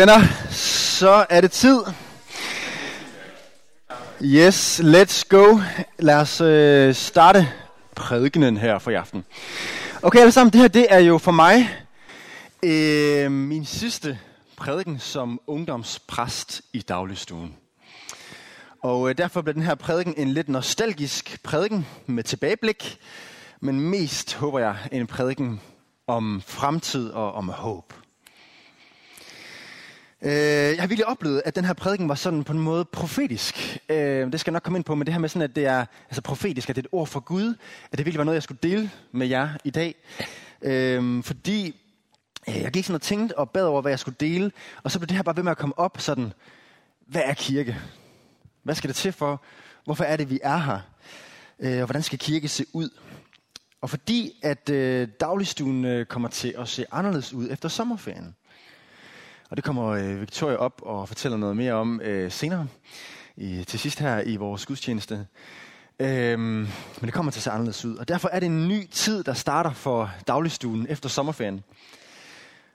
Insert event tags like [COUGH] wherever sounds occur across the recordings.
venner, så er det tid. Yes, let's go. Lad os øh, starte prædikenen her for i aften. Okay, alle sammen, det her det er jo for mig øh, min sidste prædiken som ungdomspræst i dagligstuen. Og øh, derfor bliver den her prædiken en lidt nostalgisk prædiken med tilbageblik, men mest håber jeg en prædiken om fremtid og om håb. Øh, jeg har virkelig oplevet, at den her prædiken var sådan på en måde profetisk. Øh, det skal jeg nok komme ind på, men det her med sådan, at det er altså profetisk, at det er et ord fra Gud, at det virkelig var noget, jeg skulle dele med jer i dag. Øh, fordi øh, jeg gik sådan og tænkte og bad over, hvad jeg skulle dele, og så blev det her bare ved med at komme op sådan, hvad er kirke? Hvad skal det til for? Hvorfor er det, vi er her? Øh, og hvordan skal kirke se ud? Og fordi at øh, dagligstuen øh, kommer til at se anderledes ud efter sommerferien. Og det kommer øh, Victoria op og fortæller noget mere om øh, senere, i, til sidst her i vores gudstjeneste. Øhm, men det kommer til at se anderledes ud. Og derfor er det en ny tid, der starter for dagligstuen efter sommerferien.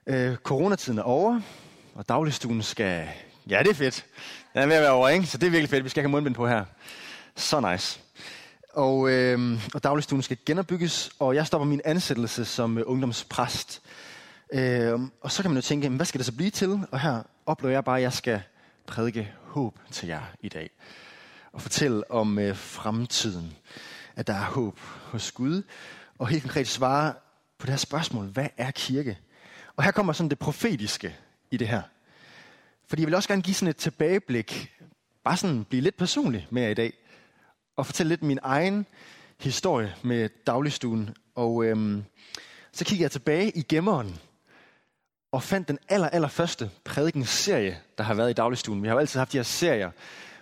Øh, coronatiden er over, og dagligstuen skal... Ja, det er fedt. Den er ved at være over, ikke? Så det er virkelig fedt. Vi skal have mundbind på her. Så nice. Og, øh, og dagligstuen skal genopbygges, og jeg stopper min ansættelse som øh, ungdomspræst Øh, og så kan man jo tænke, hvad skal det så blive til? Og her oplever jeg bare, at jeg skal prædike håb til jer i dag. Og fortælle om øh, fremtiden. At der er håb hos Gud. Og helt konkret svare på det her spørgsmål, hvad er kirke? Og her kommer sådan det profetiske i det her. Fordi jeg vil også gerne give sådan et tilbageblik, bare sådan blive lidt personlig med jer i dag, og fortælle lidt min egen historie med dagligstuen. Og øhm, så kigger jeg tilbage i gemmeren og fandt den aller, aller første prædikenserie, der har været i dagligstuen. Vi har jo altid haft de her serier,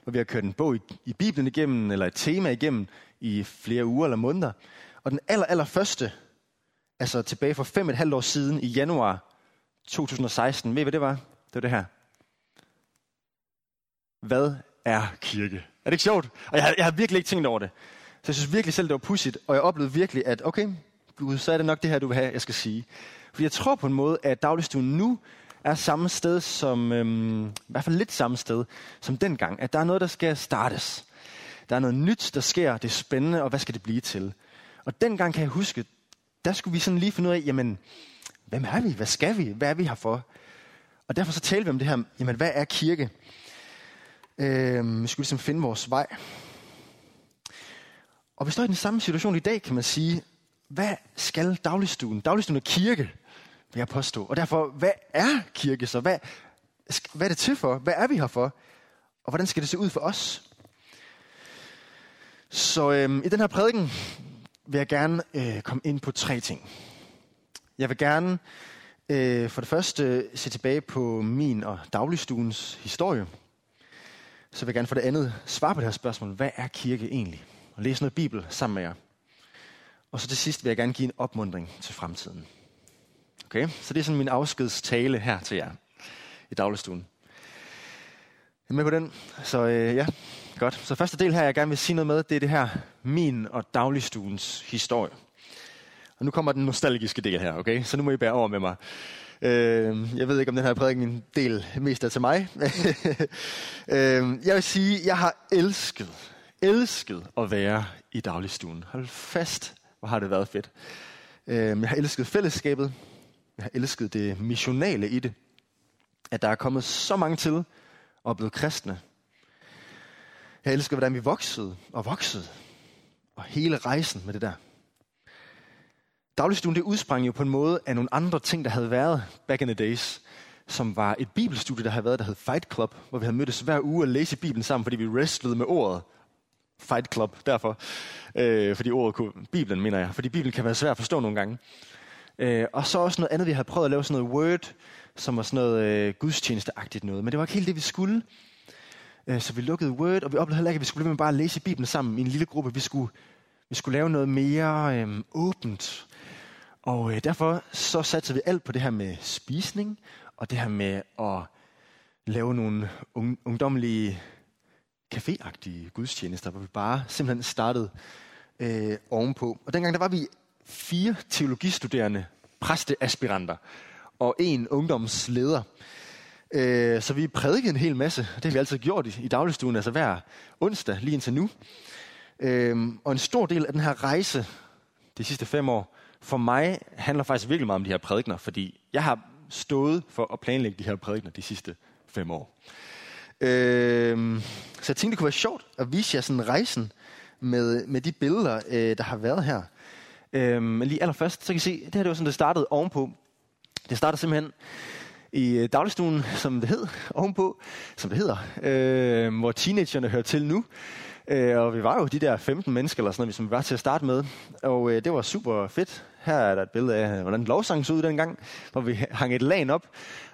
hvor vi har kørt en bog i, i Bibelen igennem, eller et tema igennem i flere uger eller måneder. Og den aller, aller første, altså tilbage for fem et halvt år siden, i januar 2016, ved I hvad det var? Det var det her. Hvad er kirke? Er det ikke sjovt? Og jeg har, jeg har virkelig ikke tænkt over det. Så jeg synes virkelig selv, det var pudsigt, og jeg oplevede virkelig, at okay, Gud, så er det nok det her, du vil have, jeg skal sige. Fordi jeg tror på en måde, at dagligstuen nu er samme sted som, øhm, i hvert fald lidt samme sted som dengang. At der er noget, der skal startes. Der er noget nyt, der sker. Det er spændende, og hvad skal det blive til? Og dengang kan jeg huske, der skulle vi sådan lige finde ud af, jamen, hvem er vi? Hvad skal vi? Hvad er vi her for? Og derfor så talte vi om det her, jamen, hvad er kirke? Øhm, vi skulle ligesom finde vores vej. Og vi står i den samme situation i dag, kan man sige. Hvad skal dagligstuen? Dagligstuen er kirke vil jeg påstå. Og derfor, hvad er kirke så? Hvad, hvad er det til for? Hvad er vi her for? Og hvordan skal det se ud for os? Så øhm, i den her prædiken vil jeg gerne øh, komme ind på tre ting. Jeg vil gerne øh, for det første se tilbage på min og dagligstuens historie. Så vil jeg gerne for det andet svare på det her spørgsmål. Hvad er kirke egentlig? Og læse noget bibel sammen med jer. Og så til sidst vil jeg gerne give en opmundring til fremtiden. Okay? Så det er sådan min afskedstale her til jer i dagligstuen. Er med på den? Så øh, ja, godt. Så første del her, jeg gerne vil sige noget med, det er det her min og dagligstuens historie. Og nu kommer den nostalgiske del her, okay? Så nu må I bære over med mig. Øh, jeg ved ikke, om den her prædiken del mest er til mig. [LAUGHS] øh, jeg vil sige, jeg har elsket, elsket at være i dagligstuen. Hold fast, hvor har det været fedt. Øh, jeg har elsket fællesskabet. Jeg har elsket det missionale i det. At der er kommet så mange til og er blevet kristne. Jeg elsker, hvordan vi voksede og voksede. Og hele rejsen med det der. Dagligstuen det udsprang jo på en måde af nogle andre ting, der havde været back in the days. Som var et bibelstudie, der havde været, der hed Fight Club. Hvor vi havde mødtes hver uge og læse Bibelen sammen, fordi vi wrestlede med ordet. Fight Club, derfor. Øh, fordi ordet kunne, Bibelen mener jeg. Fordi Bibelen kan være svær at forstå nogle gange. Øh, og så også noget andet, vi havde prøvet at lave sådan noget Word, som var sådan noget øh, gudstjenesteagtigt noget. Men det var ikke helt det, vi skulle. Øh, så vi lukkede Word, og vi oplevede heller ikke, at vi skulle med bare at læse Bibelen sammen i en lille gruppe. Vi skulle, vi skulle lave noget mere øh, åbent. Og øh, derfor så satte vi alt på det her med spisning, og det her med at lave nogle un- ungdomlige caféagtige gudstjenester, hvor vi bare simpelthen startede øh, ovenpå. Og dengang der var vi fire teologistuderende præsteaspiranter og en ungdomsleder. Øh, så vi prædikede en hel masse. Det har vi altid gjort i, i dagligstuen, altså hver onsdag lige indtil nu. Øh, og en stor del af den her rejse de sidste fem år, for mig handler faktisk virkelig meget om de her prædikner, fordi jeg har stået for at planlægge de her prædikner de sidste fem år. Øh, så jeg tænkte, det kunne være sjovt at vise jer sådan rejsen med, med de billeder, øh, der har været her. Øh, men lige allerførst, så kan I se, det her det var sådan, det startede ovenpå. Det startede simpelthen i øh, dagligstuen, som det hed, ovenpå, som det hedder, øh, hvor teenagerne hører til nu. Øh, og vi var jo de der 15 mennesker, eller sådan noget, som vi var til at starte med. Og øh, det var super fedt. Her er der et billede af, hvordan lovsangen så ud dengang, hvor vi hang et lag op,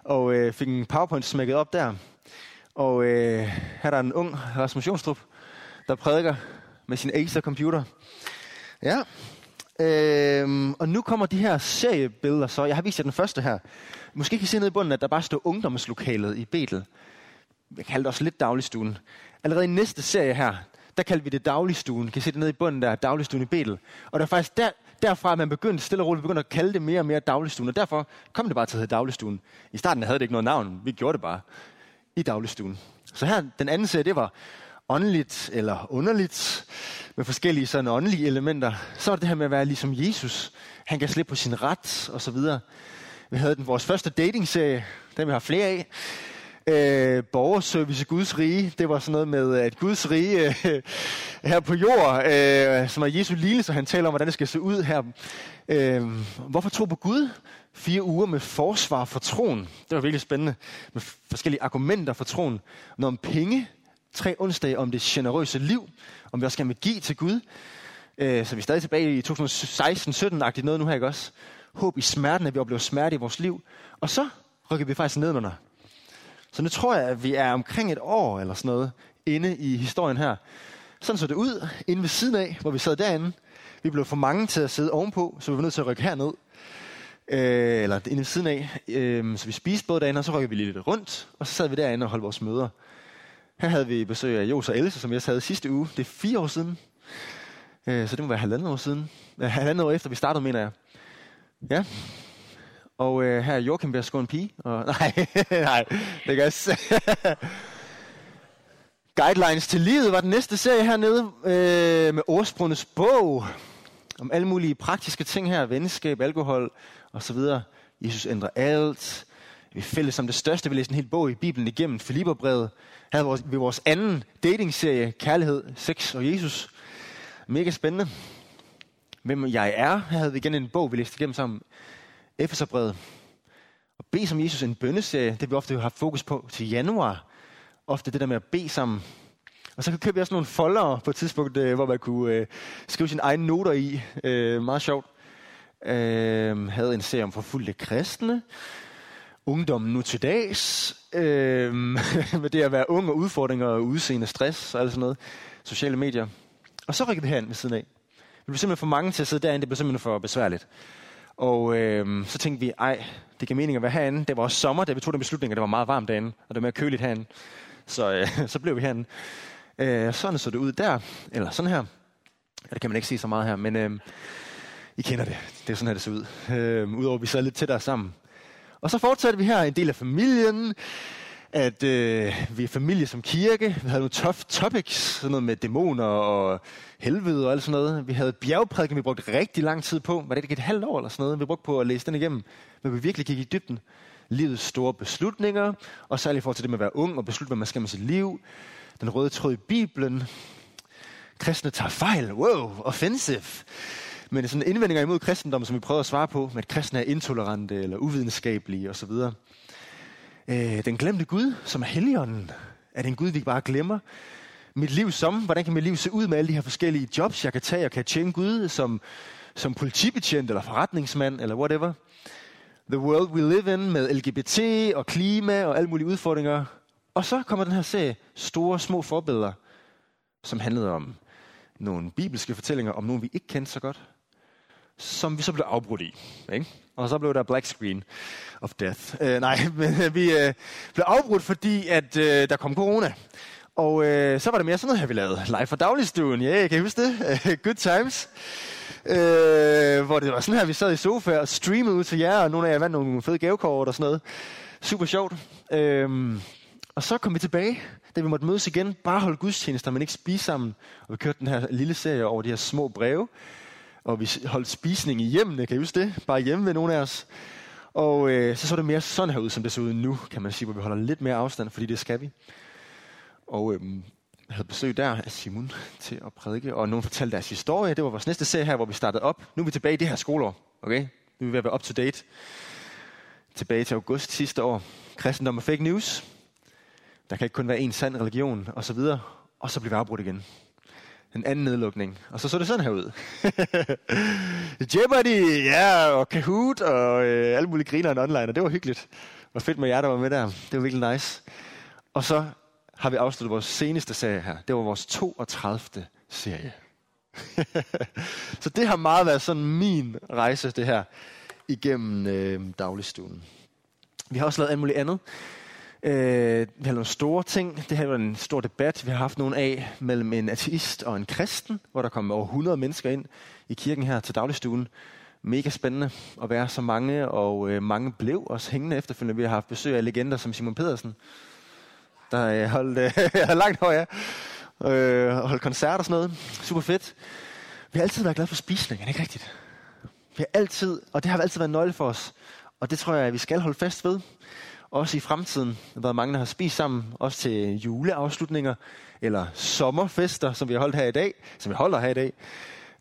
og øh, fik en powerpoint smækket op der. Og øh, her er der en ung Rasmus Jonstrup, der prædiker med sin Acer-computer. Ja. Øhm, og nu kommer de her seriebilleder så. Jeg har vist jer den første her. Måske kan I se ned i bunden, at der bare står ungdomslokalet i Betel. Jeg kalder det også lidt dagligstuen. Allerede i næste serie her, der kalder vi det dagligstuen. Kan I se det nede i bunden der, dagligstuen i Betel. Og der er faktisk der, derfra, at man begyndte stille og roligt begyndte at kalde det mere og mere dagligstuen. Og derfor kom det bare til at hedde dagligstuen. I starten havde det ikke noget navn. Vi gjorde det bare i dagligstuen. Så her, den anden serie, det var åndeligt eller underligt, med forskellige sådan åndelige elementer. Så var det det her med at være ligesom Jesus. Han kan slippe på sin ret, og så videre. Vi havde den vores første dating-serie, den vi har flere af. Øh, borgerservice i Guds rige. Det var sådan noget med, at Guds rige øh, her på jord, øh, som er Jesu lille, så han taler om, hvordan det skal se ud her. Øh, hvorfor tro på Gud? Fire uger med forsvar for troen. Det var virkelig spændende. Med forskellige argumenter for troen. Noget om penge. Tre onsdage om det generøse liv. Om vi også skal give til Gud. Øh, så vi er stadig tilbage i 2016-17-agtigt noget nu her, ikke også? Håb i smerten, at vi oplever smerte i vores liv. Og så rykker vi faktisk nedenunder. Så nu tror jeg, at vi er omkring et år eller sådan noget inde i historien her. Sådan så det ud, inde ved siden af, hvor vi sad derinde. Vi blev for mange til at sidde ovenpå, så vi var nødt til at rykke herned. Øh, eller inde ved siden af. Øh, så vi spiste både derinde, og så rykkede vi lidt rundt. Og så sad vi derinde og holdt vores møder. Her havde vi besøg af Jos og Else, som jeg havde sidste uge. Det er fire år siden. Øh, så det må være halvandet år siden. Øh, halvandet år efter vi startede, mener jeg. Ja. Og øh, her er Joachim ved at en pige. Og, [LAUGHS] nej, nej, det gør jeg [LAUGHS] Guidelines til livet var den næste serie hernede øh, med ordsprungens bog. Om alle mulige praktiske ting her. Venskab, alkohol og så videre. Jesus ændrer alt. Vi fælles om det største. Vi læste en hel bog i Bibelen igennem. Filipperbrevet. Her havde vi vores anden dating-serie. Kærlighed, sex og Jesus. Mega spændende. Hvem jeg er. Her havde vi igen en bog, vi læste igennem sammen. Efeserbrevet. Og bede som Jesus en bønneserie, det vi ofte har fokus på til januar. Ofte det der med at bede sammen. Og så købte jeg også nogle folder på et tidspunkt, øh, hvor man kunne øh, skrive sine egne noter i. Øh, meget sjovt. Øh, havde en serie om forfulgte kristne. Ungdommen nu til dags. Øh, [LAUGHS] med det at være ung og udfordringer og udseende stress og alt sådan noget. Sociale medier. Og så rykkede vi herind ved siden af. Vi blev simpelthen for mange til at sidde derinde. Det blev simpelthen for besværligt. Og øh, så tænkte vi, ej, det giver mening at være herinde. Det var også sommer, da vi tog den beslutning, at det var meget varmt derinde, og det var mere køligt herinde. Så, øh, [LAUGHS] så blev vi herinde. Øh, sådan så det ud der, eller sådan her. Ja, det kan man ikke se så meget her, men øh, i kender det. Det er sådan her, det ser ud. Øh, Udover at vi sad lidt tættere sammen. Og så fortsatte vi her en del af familien at øh, vi er familie som kirke. Vi havde nogle tough topics, sådan noget med dæmoner og helvede og alt sådan noget. Vi havde bjergprædiken, vi brugte rigtig lang tid på. Var det ikke et halvt år eller sådan noget, vi brugte på at læse den igennem? Men vi virkelig gik i dybden. Livets store beslutninger, og særligt i forhold til det med at være ung og beslutte, hvad man skal med sit liv. Den røde tråd i Bibelen. Kristne tager fejl. Wow, offensive. Men er sådan indvendinger imod kristendommen, som vi prøver at svare på, med at kristne er intolerante eller uvidenskabelige osv. Øh, den glemte Gud, som er Helligånden. Er det en Gud, vi bare glemmer? Mit liv som? Hvordan kan mit liv se ud med alle de her forskellige jobs, jeg kan tage? og kan tjene Gud som, som politibetjent eller forretningsmand eller whatever. The world we live in med LGBT og klima og alle mulige udfordringer. Og så kommer den her serie store, små forbilleder, som handlede om nogle bibelske fortællinger om nogen, vi ikke kendte så godt, som vi så blev afbrudt i. Ikke? Og så blev der black screen of death. Øh, nej, [LAUGHS] men øh, vi øh, blev afbrudt, fordi at øh, der kom corona. Og øh, så var det mere sådan noget her, vi lavede. Live fra dagligstuen. Ja, yeah, kan I huske det? [LAUGHS] Good times. Øh, hvor det var sådan her, vi sad i sofa og streamede ud til jer, og nogle af jer vandt nogle fede gavekort og sådan noget. Super sjovt. Øh, og så kom vi tilbage, da vi måtte mødes igen. Bare holde gudstjenester, men ikke spise sammen. Og vi kørte den her lille serie over de her små breve. Og vi holdt spisning i hjemmene, kan I huske det? Bare hjemme ved nogle af os. Og øh, så så det mere sådan her ud, som det så ud nu, kan man sige, hvor vi holder lidt mere afstand, fordi det skal vi. Og øh, jeg havde besøg der af Simon til at prædike, og nogen fortalte deres historie. Det var vores næste serie her, hvor vi startede op. Nu er vi tilbage i det her skoleår, okay? Nu er vi ved at være up to date. Tilbage til august sidste år. Kristendom og fake news. Der kan ikke kun være en sand religion, og så videre. Og så bliver vi afbrudt igen. En anden nedlukning. Og så så det sådan her ud. [LAUGHS] Jeopardy, ja, og Kahoot, og øh, alle mulige griner online, og det var hyggeligt. Og fedt med jer, der var med der. Det var virkelig nice. Og så har vi afsluttet vores seneste serie her. Det var vores 32. serie. [LAUGHS] så det har meget været sådan min rejse, det her, igennem øh, dagligstuen. Vi har også lavet alt muligt andet. Øh, vi har nogle store ting. Det her var en stor debat, vi har haft nogle af mellem en ateist og en kristen, hvor der kom over 100 mennesker ind i kirken her til dagligstuen. Mega spændende at være så mange, og øh, mange blev også hængende efterfølgende. Vi har haft besøg af legender som Simon Pedersen, der øh, holdt øh, [LAUGHS] langt højere, øh, holdt koncerter og sådan noget. Super fedt. Vi har altid været glade for spisning, er det ikke rigtigt? Vi har altid, og det har altid været nøgle for os. Og det tror jeg, at vi skal holde fast ved. Også i fremtiden. Der været mange, der har spist sammen. Også til juleafslutninger. Eller sommerfester, som vi har holdt her i dag. Som vi holder her i dag.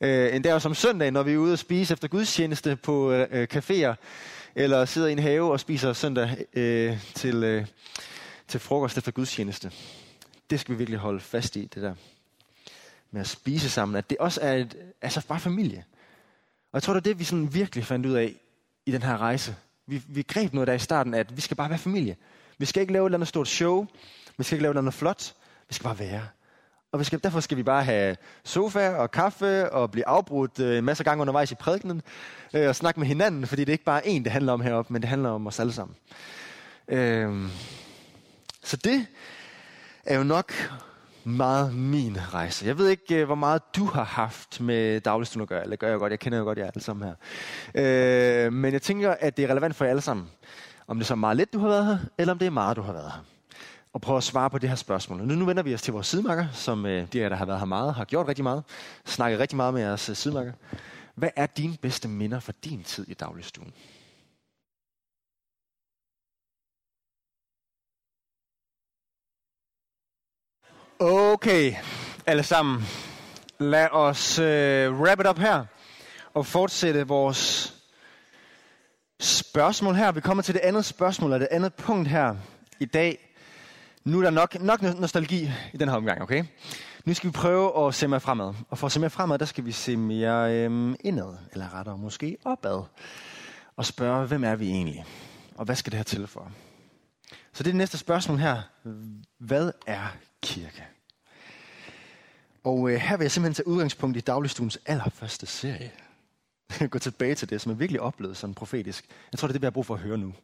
Øh, endda også om søndag, når vi er ude og spise efter gudstjeneste på øh, caféer. Eller sidder i en have og spiser søndag øh, til, øh, til frokost efter gudstjeneste. Det skal vi virkelig holde fast i, det der med at spise sammen. At det også er et, altså bare familie. Og jeg tror, det er det, vi sådan virkelig fandt ud af i den her rejse. Vi, vi greb noget der i starten, at vi skal bare være familie. Vi skal ikke lave et eller andet stort show. Vi skal ikke lave et eller andet flot. Vi skal bare være. Og vi skal, derfor skal vi bare have sofa og kaffe og blive afbrudt øh, masser af gange undervejs i prædikenen øh, og snakke med hinanden, fordi det er ikke bare én, det handler om heroppe, men det handler om os alle sammen. Øh, så det er jo nok meget min rejse. Jeg ved ikke, øh, hvor meget du har haft med dagligstuen at gøre. Eller gør jeg godt, jeg kender jo godt jer alle sammen her. Øh, men jeg tænker, at det er relevant for jer alle sammen. Om det er så meget lidt, du har været her, eller om det er meget, du har været her. Og prøve at svare på det her spørgsmål. Nu, nu vender vi os til vores sidemarker, som øh, de der har været her meget, har gjort rigtig meget. Snakket rigtig meget med jeres øh, sidemarker. Hvad er dine bedste minder fra din tid i dagligstuen? Okay, alle sammen. Lad os øh, wrap it up her og fortsætte vores spørgsmål her. Vi kommer til det andet spørgsmål, og det andet punkt her i dag. Nu er der nok, nok nostalgi i den her omgang, okay? Nu skal vi prøve at se mere fremad. Og for at se mere fremad, der skal vi se mere øhm, indad, eller rettere måske opad. Og spørge, hvem er vi egentlig? Og hvad skal det her til for? Så det er det næste spørgsmål her. Hvad er kirke? Og øh, her vil jeg simpelthen tage udgangspunkt i dagligstuens allerførste serie. [LAUGHS] Gå tilbage til det, som er virkelig oplevet sådan profetisk. Jeg tror, det er det, vi har brug for at høre nu.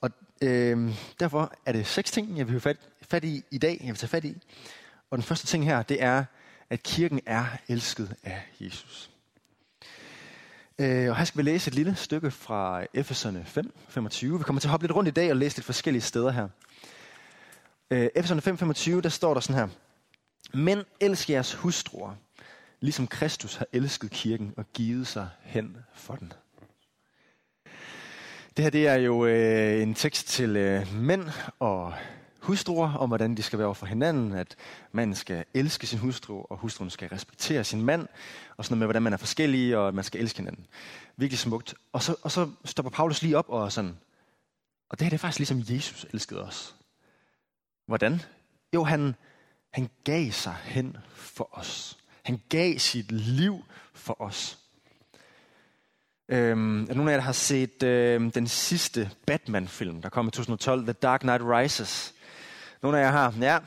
Og øh, derfor er det seks ting, jeg vil have fat, fat i i dag, jeg vil tage fat i. Og den første ting her, det er, at kirken er elsket af Jesus. Øh, og her skal vi læse et lille stykke fra Efeserne 5, 25. Vi kommer til at hoppe lidt rundt i dag og læse lidt forskellige steder her. Øh, Efeserne 5.25, der står der sådan her. Men elsk jeres hustruer, ligesom Kristus har elsket kirken og givet sig hen for den. Det her det er jo øh, en tekst til øh, mænd og hustruer, om hvordan de skal være over for hinanden, at manden skal elske sin hustru, og hustruen skal respektere sin mand, og sådan noget med, hvordan man er forskellige, og at man skal elske hinanden. Virkelig smukt. Og så, og så stopper Paulus lige op og sådan, og det her det er faktisk ligesom Jesus elskede os. Hvordan? Jo, han, han gav sig hen for os. Han gav sit liv for os. Øhm, er nogen af jer, der har set øhm, den sidste Batman-film, der kom i 2012, The Dark Knight Rises? Nogle af jer har? Ja.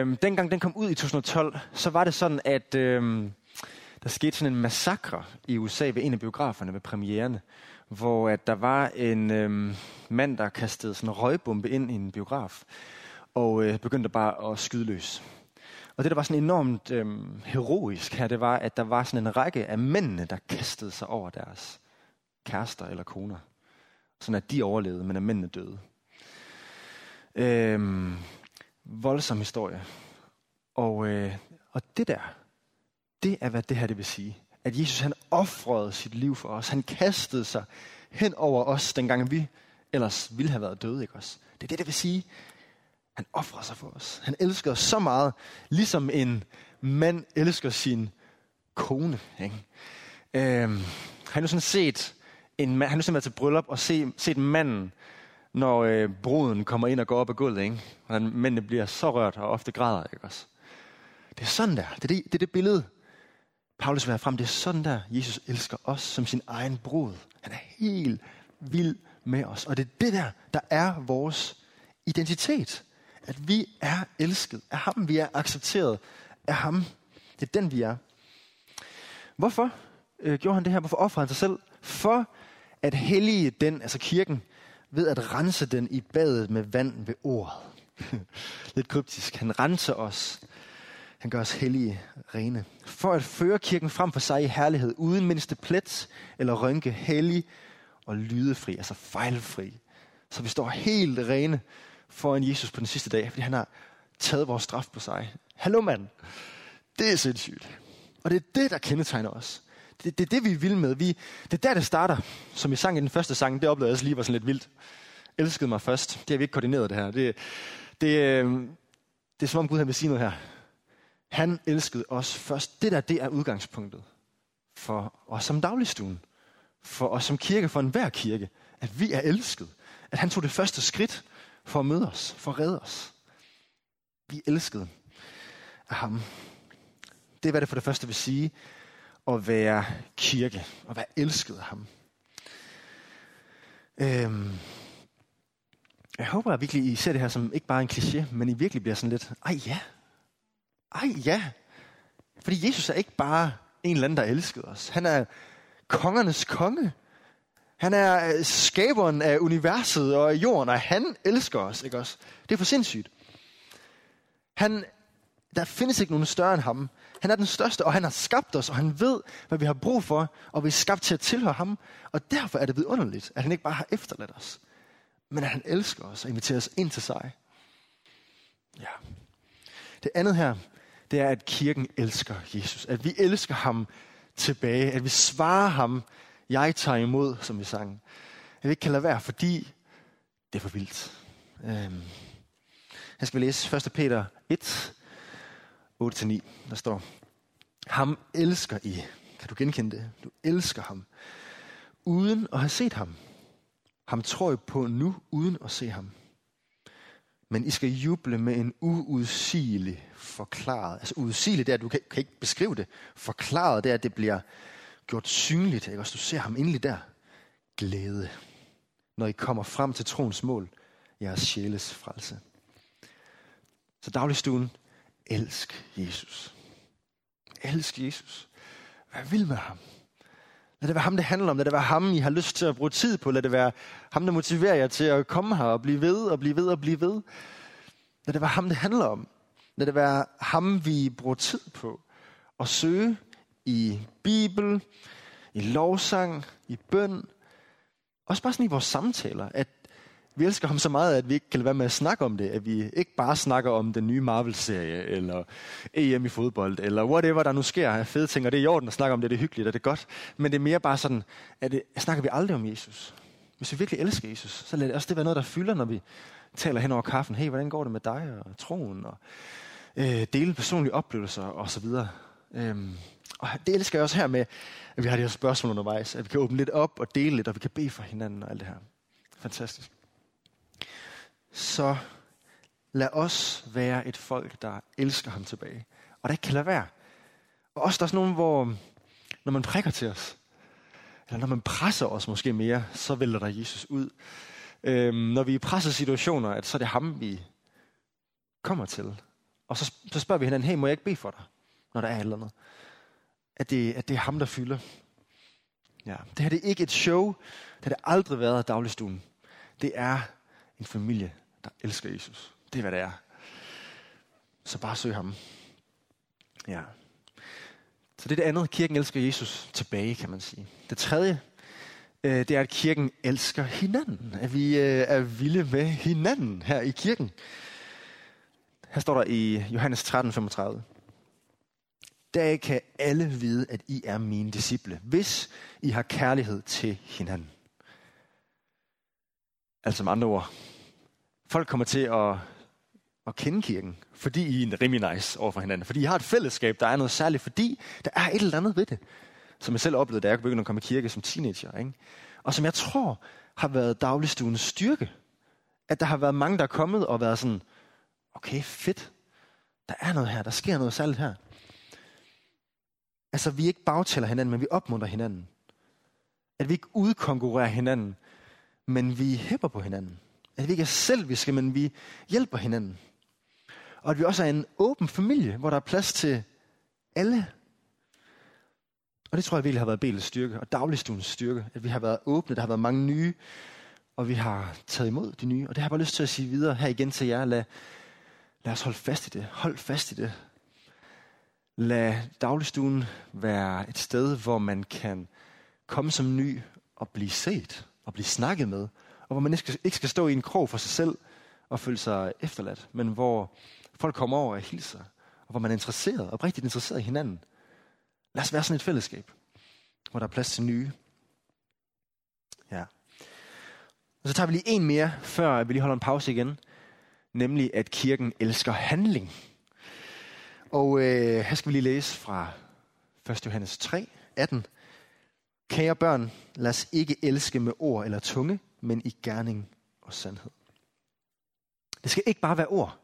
Øhm, dengang den kom ud i 2012, så var det sådan, at øhm, der skete sådan en massakre i USA ved en af biograferne ved premieren, hvor at der var en øhm, mand, der kastede sådan en røgbombe ind i en biograf og øh, begyndte bare at skyde løs. Og det, der var sådan enormt øh, heroisk her, det var, at der var sådan en række af mændene, der kastede sig over deres kærester eller koner. sådan at de overlevede, men at mændene døde. Øhm, voldsom historie. Og, øh, og det der, det er, hvad det her det vil sige. At Jesus han offrede sit liv for os. Han kastede sig hen over os, dengang vi ellers ville have været døde. Ikke også? Det er det, det vil sige. Han offrer sig for os. Han elsker os så meget, ligesom en mand elsker sin kone. Ikke? Øhm, han har sådan set en mand, han har sådan været til bryllup og se, set manden, når øh, bruden kommer ind og går op ad gulvet. Ikke? Og mændene bliver så rørt og ofte græder. Ikke også? Det er sådan der. Det er det, det, er det billede, Paulus være frem. Det er sådan der, Jesus elsker os som sin egen brud. Han er helt vild med os. Og det er det der, der er vores identitet. At vi er elsket af ham. Vi er accepteret af ham. Det er den, vi er. Hvorfor øh, gjorde han det her? Hvorfor offrede han sig selv? For at hellige den, altså kirken, ved at rense den i badet med vand ved ordet. [LAUGHS] Lidt kryptisk. Han renser os. Han gør os hellige, rene. For at føre kirken frem for sig i herlighed, uden mindste plet eller rynke, hellig og lydefri, altså fejlfri. Så vi står helt rene foran Jesus på den sidste dag, fordi han har taget vores straf på sig. Hallo mand, det er sindssygt. Og det er det, der kendetegner os. Det, det er det, vi vil med. Vi, det er der, det starter. Som vi sang i den første sang, det oplevede jeg også lige var sådan lidt vildt. Elskede mig først. Det har vi ikke koordineret, det her. Det, det, øh, det er som om Gud han vil sige noget her. Han elskede os først. Det der, det er udgangspunktet for os som dagligstuen. For os som kirke, for enhver kirke. At vi er elsket. At han tog det første skridt for at møde os, for at redde os. Vi er elsket af ham. Det er, hvad det for det første vil sige at være kirke, og være elsket af ham. Øhm, jeg håber at virkelig, I ser det her som ikke bare en kliché, men I virkelig bliver sådan lidt, ej ja, ej ja. Fordi Jesus er ikke bare en eller anden, der elskede os. Han er kongernes konge. Han er øh, skaberen af universet og jorden, og han elsker os, ikke også? Det er for sindssygt. Han, der findes ikke nogen større end ham. Han er den største, og han har skabt os, og han ved, hvad vi har brug for, og vi er skabt til at tilhøre ham. Og derfor er det vidunderligt, at han ikke bare har efterladt os, men at han elsker os og inviterer os ind til sig. Ja. Det andet her, det er, at kirken elsker Jesus. At vi elsker ham tilbage. At vi svarer ham, jeg tager imod, som vi sang. At vi ikke kan lade være, fordi det er for vildt. Øhm. Her skal vi læse 1. Peter 1, 8-9. Der står, ham elsker I. Kan du genkende det? Du elsker ham. Uden at have set ham. Ham tror I på nu, uden at se ham. Men I skal juble med en uudsigelig forklaret. Altså uudsigeligt, det er, at du kan, kan ikke beskrive det. Forklaret, det er, at det bliver gjort synligt. Ikke? Også du ser ham endelig der. Glæde. Når I kommer frem til troens mål. Jeres sjæles frelse. Så dagligstuen, elsk Jesus. Elsk Jesus. Vær vild med ham. Lad det være ham, det handler om. Lad det være ham, I har lyst til at bruge tid på. Lad det være ham, der motiverer jer til at komme her og blive ved og blive ved og blive ved. Lad det være ham, det handler om. Lad det være ham, vi bruger tid på. Og søge i Bibel, i lovsang, i bøn. Også bare sådan i vores samtaler. At vi elsker ham så meget, at vi ikke kan lade være med at snakke om det. At vi ikke bare snakker om den nye Marvel-serie, eller EM i fodbold, eller whatever der nu sker af fede ting. Og det er i orden at snakke om det, det er hyggeligt, og det er godt. Men det er mere bare sådan, at det, snakker vi aldrig om Jesus. Hvis vi virkelig elsker Jesus, så lad det også det være noget, der fylder, når vi taler hen over kaffen. Hey, hvordan går det med dig og troen? Og øh, dele personlige oplevelser og så videre. Øhm, og det elsker jeg også her med, at vi har de her spørgsmål undervejs. At vi kan åbne lidt op og dele lidt, og vi kan bede for hinanden og alt det her. Fantastisk så lad os være et folk, der elsker ham tilbage. Og der ikke kan lade være. Og også der er sådan nogen, hvor mm, når man prikker til os, eller når man presser os måske mere, så vælger der Jesus ud. Øhm, når vi er i pressede situationer, at så er det ham, vi kommer til. Og så, så spørger vi hinanden, hey, må jeg ikke bede for dig, når der er et eller andet? At det, at det er ham, der fylder. Ja, det her det er ikke et show. Det har det aldrig været af dagligstuen. Det er en familie, der elsker Jesus. Det er, hvad det er. Så bare søg ham. Ja. Så det er det andet. Kirken elsker Jesus tilbage, kan man sige. Det tredje øh, det er, at kirken elsker hinanden. At vi øh, er vilde med hinanden her i kirken. Her står der i Johannes 13, 35. Der kan alle vide, at I er mine disciple, hvis I har kærlighed til hinanden. Altså med andre ord. Folk kommer til at, at kende kirken, fordi I er rimelig nice over for hinanden. Fordi I har et fællesskab, der er noget særligt, fordi der er et eller andet ved det. Som jeg selv oplevede, da jeg begyndte at komme i kirke som teenager. Ikke? Og som jeg tror har været dagligstuens styrke. At der har været mange, der er kommet og været sådan, okay, fedt. Der er noget her, der sker noget særligt her. Altså, vi ikke bagtæller hinanden, men vi opmuntrer hinanden. At vi ikke udkonkurrerer hinanden, men vi hæpper på hinanden. At vi ikke er selviske, men vi hjælper hinanden. Og at vi også er en åben familie, hvor der er plads til alle. Og det tror jeg virkelig har været Belets styrke, og dagligstuens styrke. At vi har været åbne, der har været mange nye, og vi har taget imod de nye. Og det har jeg bare lyst til at sige videre her igen til jer. Lad, lad os holde fast i det. Hold fast i det. Lad dagligstuen være et sted, hvor man kan komme som ny og blive set og blive snakket med. Og hvor man ikke skal, ikke skal stå i en krog for sig selv og føle sig efterladt, men hvor folk kommer over og hilser, og hvor man er interesseret, og rigtig interesseret i hinanden. Lad os være sådan et fællesskab, hvor der er plads til nye. Ja. Og så tager vi lige en mere, før vi lige holder en pause igen. Nemlig, at kirken elsker handling. Og øh, her skal vi lige læse fra 1. Johannes 3, 18. Kære børn, lad os ikke elske med ord eller tunge, men i gerning og sandhed. Det skal ikke bare være ord.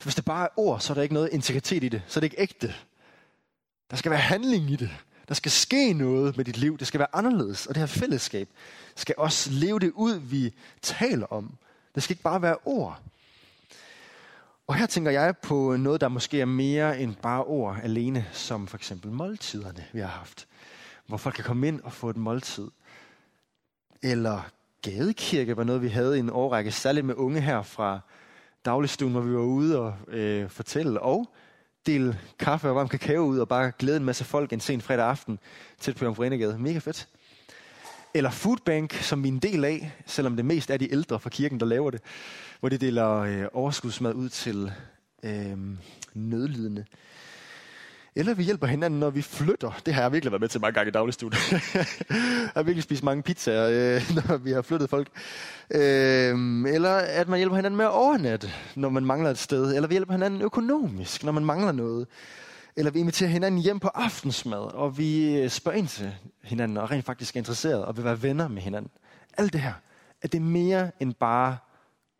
For hvis det bare er ord, så er der ikke noget integritet i det. Så er det ikke ægte. Der skal være handling i det. Der skal ske noget med dit liv. Det skal være anderledes. Og det her fællesskab skal også leve det ud, vi taler om. Det skal ikke bare være ord. Og her tænker jeg på noget, der måske er mere end bare ord alene, som for eksempel måltiderne, vi har haft. Hvor folk kan komme ind og få et måltid. Eller gadekirke var noget, vi havde i en årrække, særligt med unge her fra dagligstuen, hvor vi var ude og øh, fortælle. Og dele kaffe og varm kakao ud og bare glæde en masse folk en sen fredag aften tæt på Jomfrenegade. Mega fedt. Eller Foodbank, som vi er en del af, selvom det mest er de ældre fra kirken, der laver det, hvor de deler øh, overskudsmad ud til øh, nødlidende. Eller vi hjælper hinanden, når vi flytter. Det har jeg virkelig været med til mange gange i dagligstuen. [LAUGHS] jeg har virkelig spist mange pizzaer, øh, [LAUGHS] når vi har flyttet folk. Øh, eller at man hjælper hinanden med at overnatte, når man mangler et sted. Eller vi hjælper hinanden økonomisk, når man mangler noget. Eller vi inviterer hinanden hjem på aftensmad, og vi øh, spørger ind til hinanden, og rent faktisk er interesseret, og vil være venner med hinanden. Alt det her, at det er mere end bare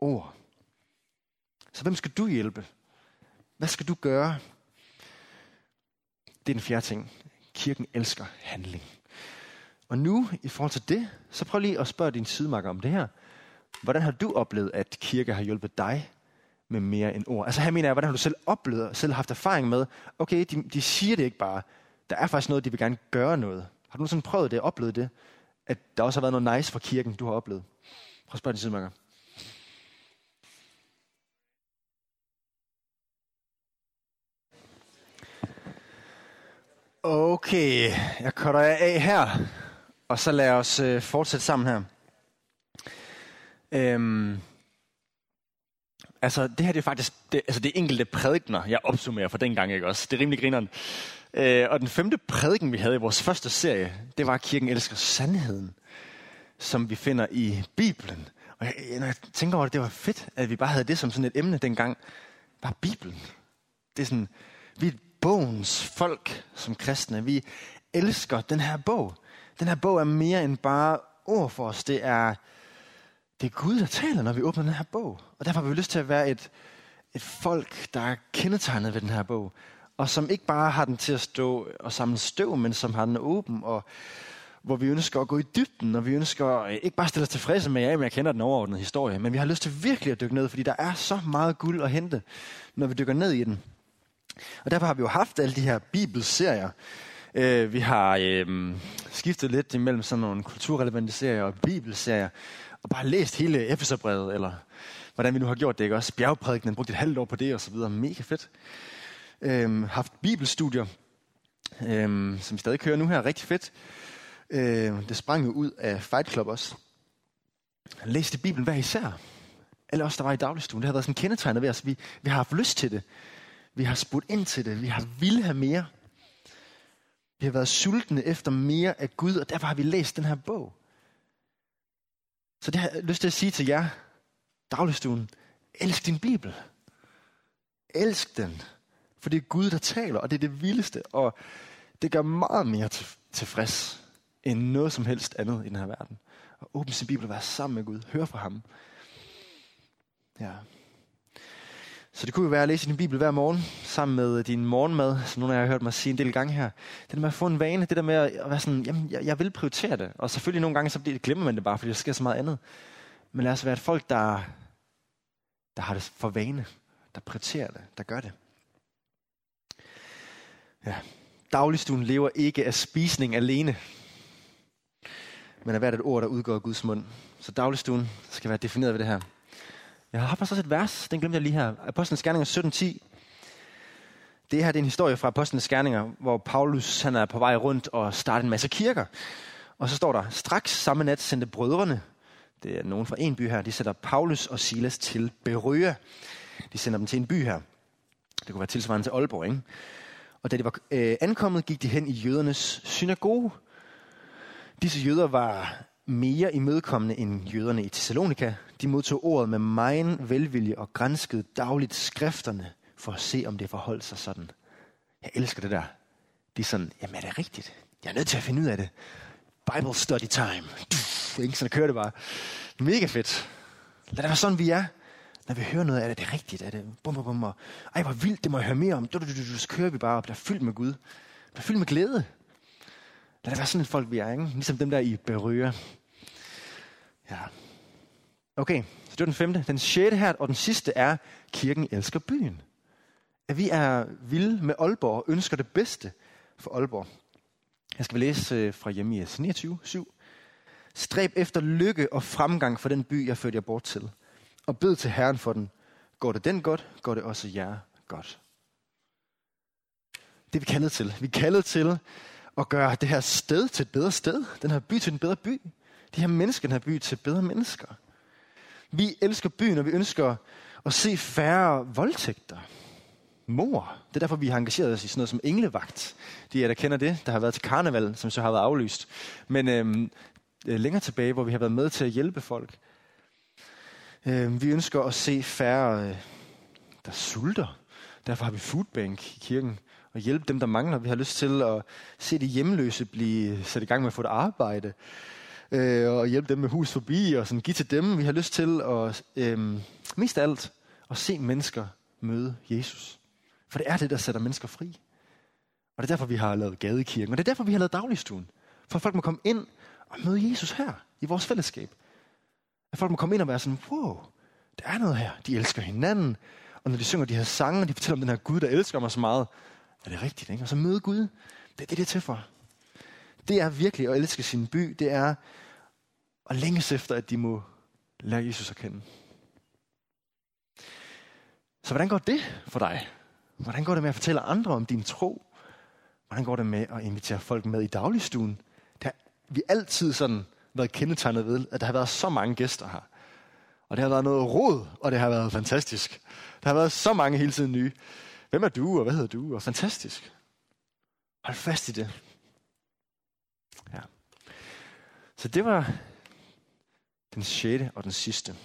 ord. Så hvem skal du hjælpe? Hvad skal du gøre? Det er den fjerde ting. Kirken elsker handling. Og nu, i forhold til det, så prøv lige at spørge din sidemakker om det her. Hvordan har du oplevet, at kirke har hjulpet dig med mere end ord? Altså her mener jeg, hvordan har du selv oplevet, selv haft erfaring med, okay, de, de siger det ikke bare. Der er faktisk noget, de vil gerne gøre noget. Har du nogensinde prøvet det, oplevet det? At der også har været noget nice fra kirken, du har oplevet? Prøv at spørge din sidemakker. Okay, jeg cutter af her, og så lad os øh, fortsætte sammen her. Øhm, altså, det her det er faktisk det, altså det enkelte prædikner, jeg opsummerer for den gang, ikke også? Det er rimelig grineren. Øh, og den femte prædiken, vi havde i vores første serie, det var, at kirken elsker sandheden, som vi finder i Bibelen. Og jeg, når jeg tænker over det, det var fedt, at vi bare havde det som sådan et emne dengang. Bare Bibelen. Det er sådan, vi er bogens folk som kristne. Vi elsker den her bog. Den her bog er mere end bare ord for os. Det er, det er Gud, der taler, når vi åbner den her bog. Og derfor har vi lyst til at være et, et folk, der er kendetegnet ved den her bog. Og som ikke bare har den til at stå og samle støv, men som har den åben, og hvor vi ønsker at gå i dybden, og vi ønsker øh, ikke bare at stille os tilfredse med, at jeg kender den overordnede historie, men vi har lyst til virkelig at dykke ned, fordi der er så meget guld at hente, når vi dykker ned i den. Og derfor har vi jo haft alle de her bibelserier. Øh, vi har øh, skiftet lidt imellem sådan nogle kulturrelevante serier og bibelserier, og bare læst hele Efeserbrevet, eller hvordan vi nu har gjort det, ikke også? Bjergprædikenen, brugt et halvt år på det, og så videre. Mega fedt. Øh, haft bibelstudier, øh, som vi stadig kører nu her, rigtig fedt. Øh, det sprang jo ud af Fight Club også. Læste Bibelen hver især. Alle os, der var i dagligstuen. Det har været sådan kendetegnet ved os. Vi, vi har haft lyst til det. Vi har spurgt ind til det. Vi har ville have mere. Vi har været sultne efter mere af Gud, og derfor har vi læst den her bog. Så det har jeg lyst til at sige til jer, dagligstuen. Elsk din Bibel. Elsk den. For det er Gud, der taler, og det er det vildeste. Og det gør meget mere tilfreds end noget som helst andet i den her verden. Og åbne sin Bibel og være sammen med Gud. Hør fra ham. Ja. Så det kunne jo være at læse din Bibel hver morgen, sammen med din morgenmad, som nogle af jer har hørt mig sige en del gange her. Det der med at få en vane, det der med at være sådan, jamen, jeg, jeg vil prioritere det. Og selvfølgelig nogle gange, så bliver det, glemmer man det bare, fordi der sker så meget andet. Men lad os være et folk, der, der har det for vane, der prioriterer det, der gør det. Ja. Dagligstuen lever ikke af spisning alene, men af hvert et ord, der udgår af Guds mund. Så dagligstuen skal være defineret ved det her. Jeg har faktisk også et vers, den glemte jeg lige her. Apostlenes Gerninger 17.10. Det her det er en historie fra Apostlenes Gerninger, hvor Paulus han er på vej rundt og starter en masse kirker. Og så står der, straks samme nat sendte brødrene, det er nogen fra en by her, de sætter Paulus og Silas til Berøa. De sender dem til en by her. Det kunne være tilsvarende til Aalborg, ikke? Og da de var øh, ankommet, gik de hen i jødernes synagoge. Disse jøder var mere imødekommende end jøderne i Thessalonika. De modtog ordet med megen velvilje og grænskede dagligt skrifterne for at se, om det forholdt sig sådan. Jeg elsker det der. De er sådan, jamen er det rigtigt? Jeg er nødt til at finde ud af det. Bible study time. Duff, ikke? Så kører det bare. Mega fedt. Lad det være sådan, vi er. Når vi hører noget af det, er det rigtigt? Er det bum, bum, bum, og, ej, hvor vildt, det må jeg høre mere om. Du, du, du, du, så kører vi bare og bliver fyldt med Gud. Bliver fyldt med glæde. Lad det være sådan et folk, vi er, ikke? Ligesom dem der i Berøa. Ja. Okay, så det var den femte. Den sjette her, og den sidste er, kirken elsker byen. At vi er vilde med Aalborg og ønsker det bedste for Aalborg. Jeg skal læse øh, fra hjemme i 29, 7. Stræb efter lykke og fremgang for den by, jeg førte jer bort til. Og bed til Herren for den. Går det den godt, går det også jer godt. Det er vi kaldet til. Vi er kaldet til at gøre det her sted til et bedre sted. Den her by til en bedre by. De her mennesker, den her by til bedre mennesker. Vi elsker byen, og vi ønsker at se færre voldtægter. Mor. Det er derfor, vi har engageret os i sådan noget som englevagt. De er der kender det, der har været til karneval, som så har været aflyst. Men øhm, øh, længere tilbage, hvor vi har været med til at hjælpe folk. Øhm, vi ønsker at se færre, øh, der sulter. Derfor har vi foodbank i kirken og hjælpe dem, der mangler. Vi har lyst til at se de hjemløse blive sat i gang med at få et arbejde, øh, og hjælpe dem med hus forbi, og sådan give til dem. Vi har lyst til at, øh, mest af alt, at se mennesker møde Jesus. For det er det, der sætter mennesker fri. Og det er derfor, vi har lavet gadekirken, og det er derfor, vi har lavet dagligstuen. For at folk må komme ind og møde Jesus her, i vores fællesskab. At folk må komme ind og være sådan, wow, der er noget her. De elsker hinanden. Og når de synger de her sange, og de fortæller om den her Gud, der elsker mig så meget, er det rigtigt, ikke? Og så møde Gud. Det er det, det er til for. Det er virkelig at elske sin by. Det er at længes efter, at de må lære Jesus at kende. Så hvordan går det for dig? Hvordan går det med at fortælle andre om din tro? Hvordan går det med at invitere folk med i dagligstuen? Det har vi altid sådan været kendetegnet ved, at der har været så mange gæster her. Og det har været noget rod, og det har været fantastisk. Der har været så mange hele tiden nye. Hvem er du, og hvad hedder du? Og fantastisk. Hold fast i det. Ja. Så det var den sjette og den sidste.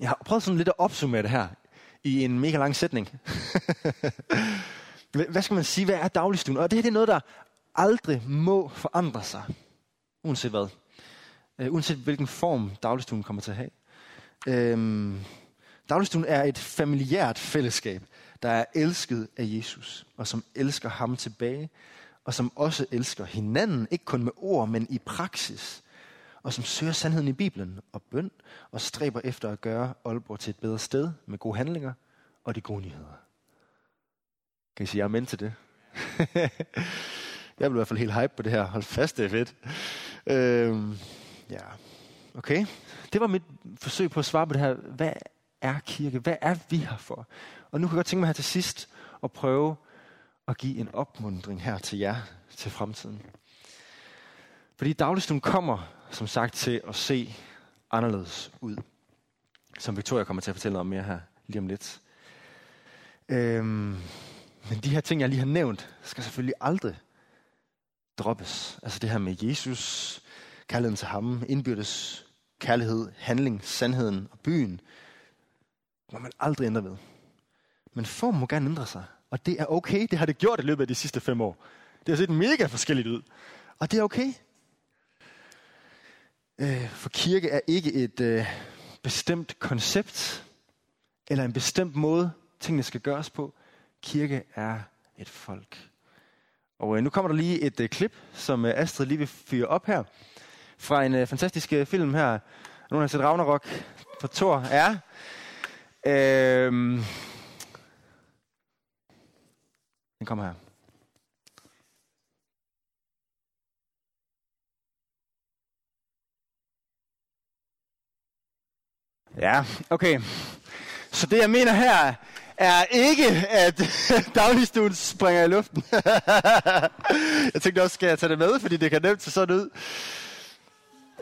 Jeg har prøvet sådan lidt at opsummere det her i en mega lang sætning. [LAUGHS] Hvad skal man sige? Hvad er dagligstuen? Og det her det er noget, der aldrig må forandre sig. Uanset hvad. Uh, uanset hvilken form dagligstuen kommer til at have. Uh, dagligstuen er et familiært fællesskab, der er elsket af Jesus, og som elsker ham tilbage, og som også elsker hinanden, ikke kun med ord, men i praksis, og som søger sandheden i Bibelen og bøn, og stræber efter at gøre Aalborg til et bedre sted med gode handlinger og de gode nyheder. Kan I sige amen til det? [LAUGHS] Jeg bliver i hvert fald helt hype på det her. Hold fast, det er fedt. Øhm, ja, okay. Det var mit forsøg på at svare på det her. Hvad er kirke? Hvad er vi her for? Og nu kan jeg godt tænke mig her til sidst at prøve at give en opmundring her til jer til fremtiden. Fordi dagligstuen kommer, som sagt, til at se anderledes ud. Som Victoria kommer til at fortælle om mere her lige om lidt. Øhm, men de her ting, jeg lige har nævnt, skal selvfølgelig aldrig droppes. Altså det her med Jesus, kærligheden til ham, indbyrdes kærlighed, handling, sandheden og byen, må man aldrig ændre ved. Men form må gerne ændre sig. Og det er okay. Det har det gjort i løbet af de sidste fem år. Det har set mega forskelligt ud. Og det er okay. Øh, for kirke er ikke et øh, bestemt koncept, eller en bestemt måde, tingene skal gøres på. Kirke er et folk. Og øh, nu kommer der lige et øh, klip, som øh, Astrid lige vil fyre op her, fra en øh, fantastisk øh, film her. Nogen har set Ragnarok på Thor. Ja. Øh, den kommer her. Ja, okay. Så det jeg mener her er ikke, at [LAUGHS] dagligstuen springer i luften. [LAUGHS] jeg tænkte også, skal jeg tage det med, fordi det kan nemt se sådan ud.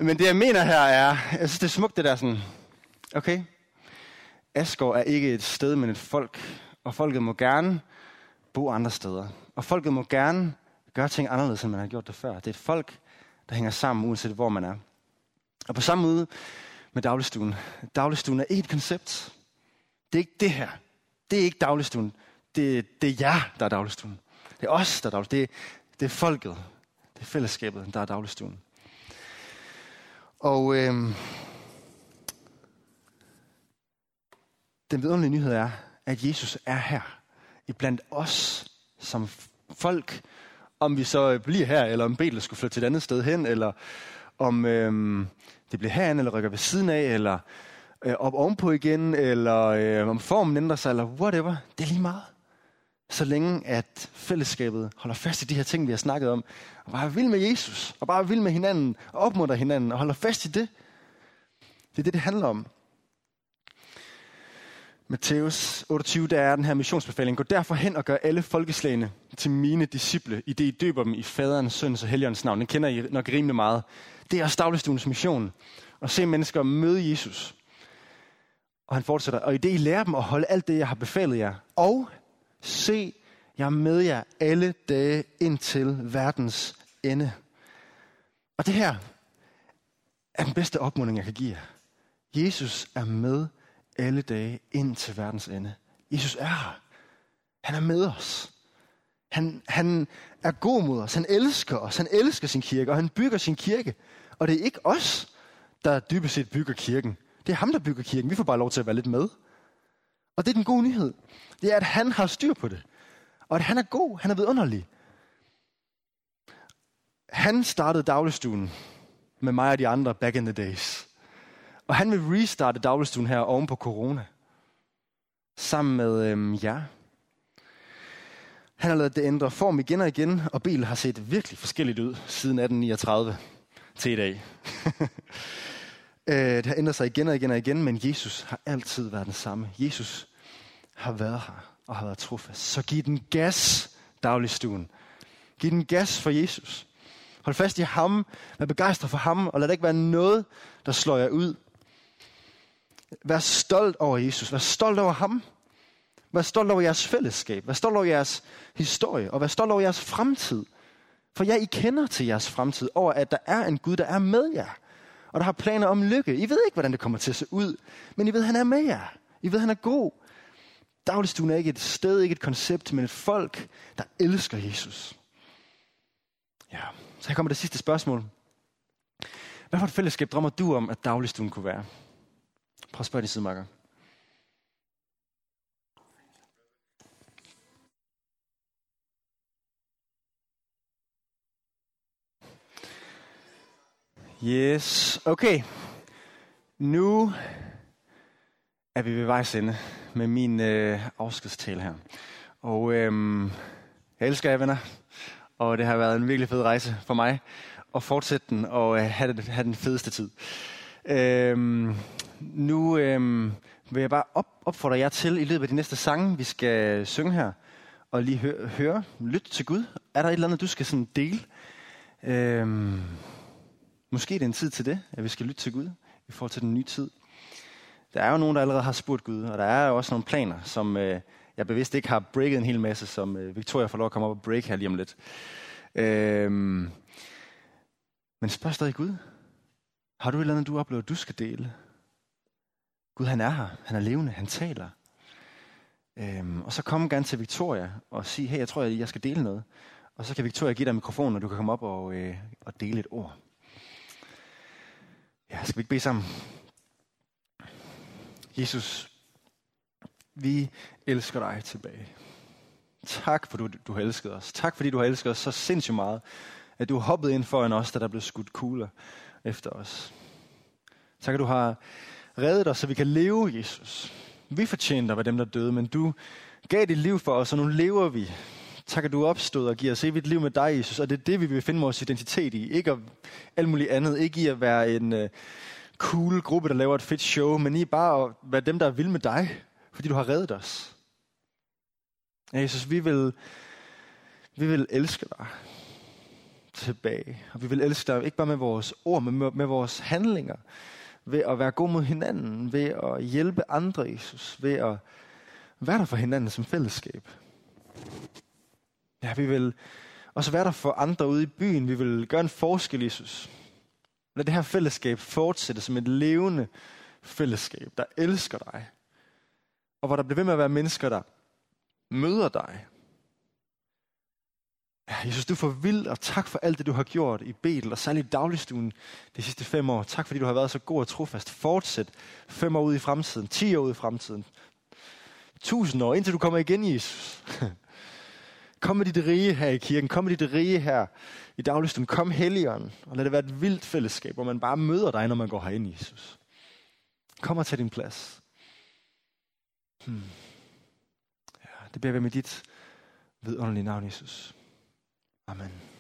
Men det jeg mener her er, jeg synes det er smukt det der sådan, okay, Asgård er ikke et sted, men et folk, og folket må gerne bo andre steder. Og folket må gerne gøre ting anderledes, end man har gjort det før. Det er et folk, der hænger sammen, uanset hvor man er. Og på samme måde med dagligstuen. Dagligstuen er ikke et koncept. Det er ikke det her. Det er ikke dagligstuen. Det, det er jer, der er dagligstuen. Det er os, der er dagligstuen. Det, det er folket. Det er fællesskabet, der er dagligstuen. Og øhm, den vidunderlige nyhed er, at Jesus er her i blandt os som folk, om vi så bliver her, eller om Betel skulle flytte til et andet sted hen, eller om øhm, det bliver herinde, eller rykker ved siden af, eller øh, op ovenpå igen, eller øh, om formen ændrer sig, eller whatever. Det er lige meget. Så længe at fællesskabet holder fast i de her ting, vi har snakket om, og bare vil med Jesus, og bare vil med hinanden, og opmuntrer hinanden, og holder fast i det. Det er det, det handler om. Matthæus 28, der er den her missionsbefaling. Gå derfor hen og gør alle folkeslagene til mine disciple, i det I døber dem i faderens, søns og helligåndens navn. Den kender I nok rimelig meget. Det er stavlestuens mission. At se mennesker møde Jesus. Og han fortsætter. Og i det I lærer dem at holde alt det, jeg har befalet jer. Og se, jeg er med jer alle dage indtil verdens ende. Og det her er den bedste opmuntring, jeg kan give jer. Jesus er med alle dage ind til verdens ende. Jesus er her. Han er med os. Han, han er god mod os. Han elsker os. Han elsker sin kirke, og han bygger sin kirke. Og det er ikke os, der dybest set bygger kirken. Det er ham, der bygger kirken. Vi får bare lov til at være lidt med. Og det er den gode nyhed. Det er, at han har styr på det. Og at han er god. Han er vidunderlig. Han startede dagligstuen med mig og de andre back in the days. Og han vil restarte dagligstuen her oven på corona. Sammen med øhm, jer. Han har lavet det ændre form igen og igen, og bilen har set virkelig forskelligt ud siden 1839 til i dag. [LAUGHS] Øh, det har ændret sig igen og igen og igen, men Jesus har altid været den samme. Jesus har været her og har været trofast. Så giv den gas dagligstuen. Giv den gas for Jesus. Hold fast i ham. Vær begejstret for ham, og lad det ikke være noget, der slår jer ud. Vær stolt over Jesus. Vær stolt over ham. Vær stolt over jeres fællesskab. Vær stolt over jeres historie. Og vær stolt over jeres fremtid. For ja, I kender til jeres fremtid over, at der er en Gud, der er med jer. Og der har planer om lykke. I ved ikke, hvordan det kommer til at se ud. Men I ved, han er med jer. I ved, han er god. Dagligstuen er ikke et sted, ikke et koncept, men et folk, der elsker Jesus. Ja, så her kommer det sidste spørgsmål. Hvad for et fællesskab drømmer du om, at dagligstuen kunne være? Prøv at spørge din sidemarker. Yes, okay. Nu er vi ved vejs ende med min øh, afskedstale her. Og øhm, jeg elsker jer, venner. Og det har været en virkelig fed rejse for mig at fortsætte den og øh, have, det, have den fedeste tid. Øhm, nu øhm, vil jeg bare op, opfordre jer til i løbet af de næste sange, vi skal synge her, og lige høre, høre lytte til Gud. Er der et eller andet, du skal sådan dele? Øhm, Måske det er en tid til det, at vi skal lytte til Gud i forhold til den nye tid. Der er jo nogen, der allerede har spurgt Gud, og der er jo også nogle planer, som øh, jeg bevidst ikke har breaket en hel masse, som øh, Victoria får lov at komme op og break her lige om lidt. Øhm, men spørg stadig Gud. Har du et eller andet, du oplever, du skal dele? Gud, han er her. Han er levende. Han taler. Øhm, og så kom gerne til Victoria og sige, hey, jeg tror, jeg skal dele noget. Og så kan Victoria give dig mikrofonen, og du kan komme op og, øh, og dele et ord. Ja, skal vi ikke bede sammen? Jesus, vi elsker dig tilbage. Tak, for du, du har elsket os. Tak, fordi du har elsket os så sindssygt meget, at du har hoppet ind foran os, da der blev skudt kugler efter os. Tak, at du har reddet os, så vi kan leve, Jesus. Vi fortjente at være dem, der døde, men du gav dit liv for os, og nu lever vi. Tak, at du opstod og giver os evigt liv med dig, Jesus. Og det er det, vi vil finde vores identitet i. Ikke alt muligt andet. Ikke i at være en uh, cool gruppe, der laver et fedt show, men i bare at være dem, der er vilde med dig, fordi du har reddet os. Ja, Jesus, vi vil, vi vil elske dig tilbage. Og vi vil elske dig ikke bare med vores ord, men med, med vores handlinger. Ved at være god mod hinanden. Ved at hjælpe andre, Jesus. Ved at være der for hinanden som fællesskab. Ja, vi vil også være der for andre ude i byen. Vi vil gøre en forskel, Jesus. Lad det her fællesskab fortsætte som et levende fællesskab, der elsker dig. Og hvor der bliver ved med at være mennesker, der møder dig. Jesus, du er for vild, og tak for alt det, du har gjort i Betel, og særligt i dagligstuen de sidste fem år. Tak, fordi du har været så god og trofast. Fortsæt fem år ud i fremtiden, ti år ud i fremtiden, tusind år, indtil du kommer igen, Jesus. [LAUGHS] Kom med dit rige her i kirken. Kom med dit rige her i dagligstuen. Kom helligånden. Og lad det være et vildt fællesskab, hvor man bare møder dig, når man går herind, Jesus. Kom og tag din plads. Hmm. Ja, det beder vi med dit vidunderlige navn, Jesus. Amen.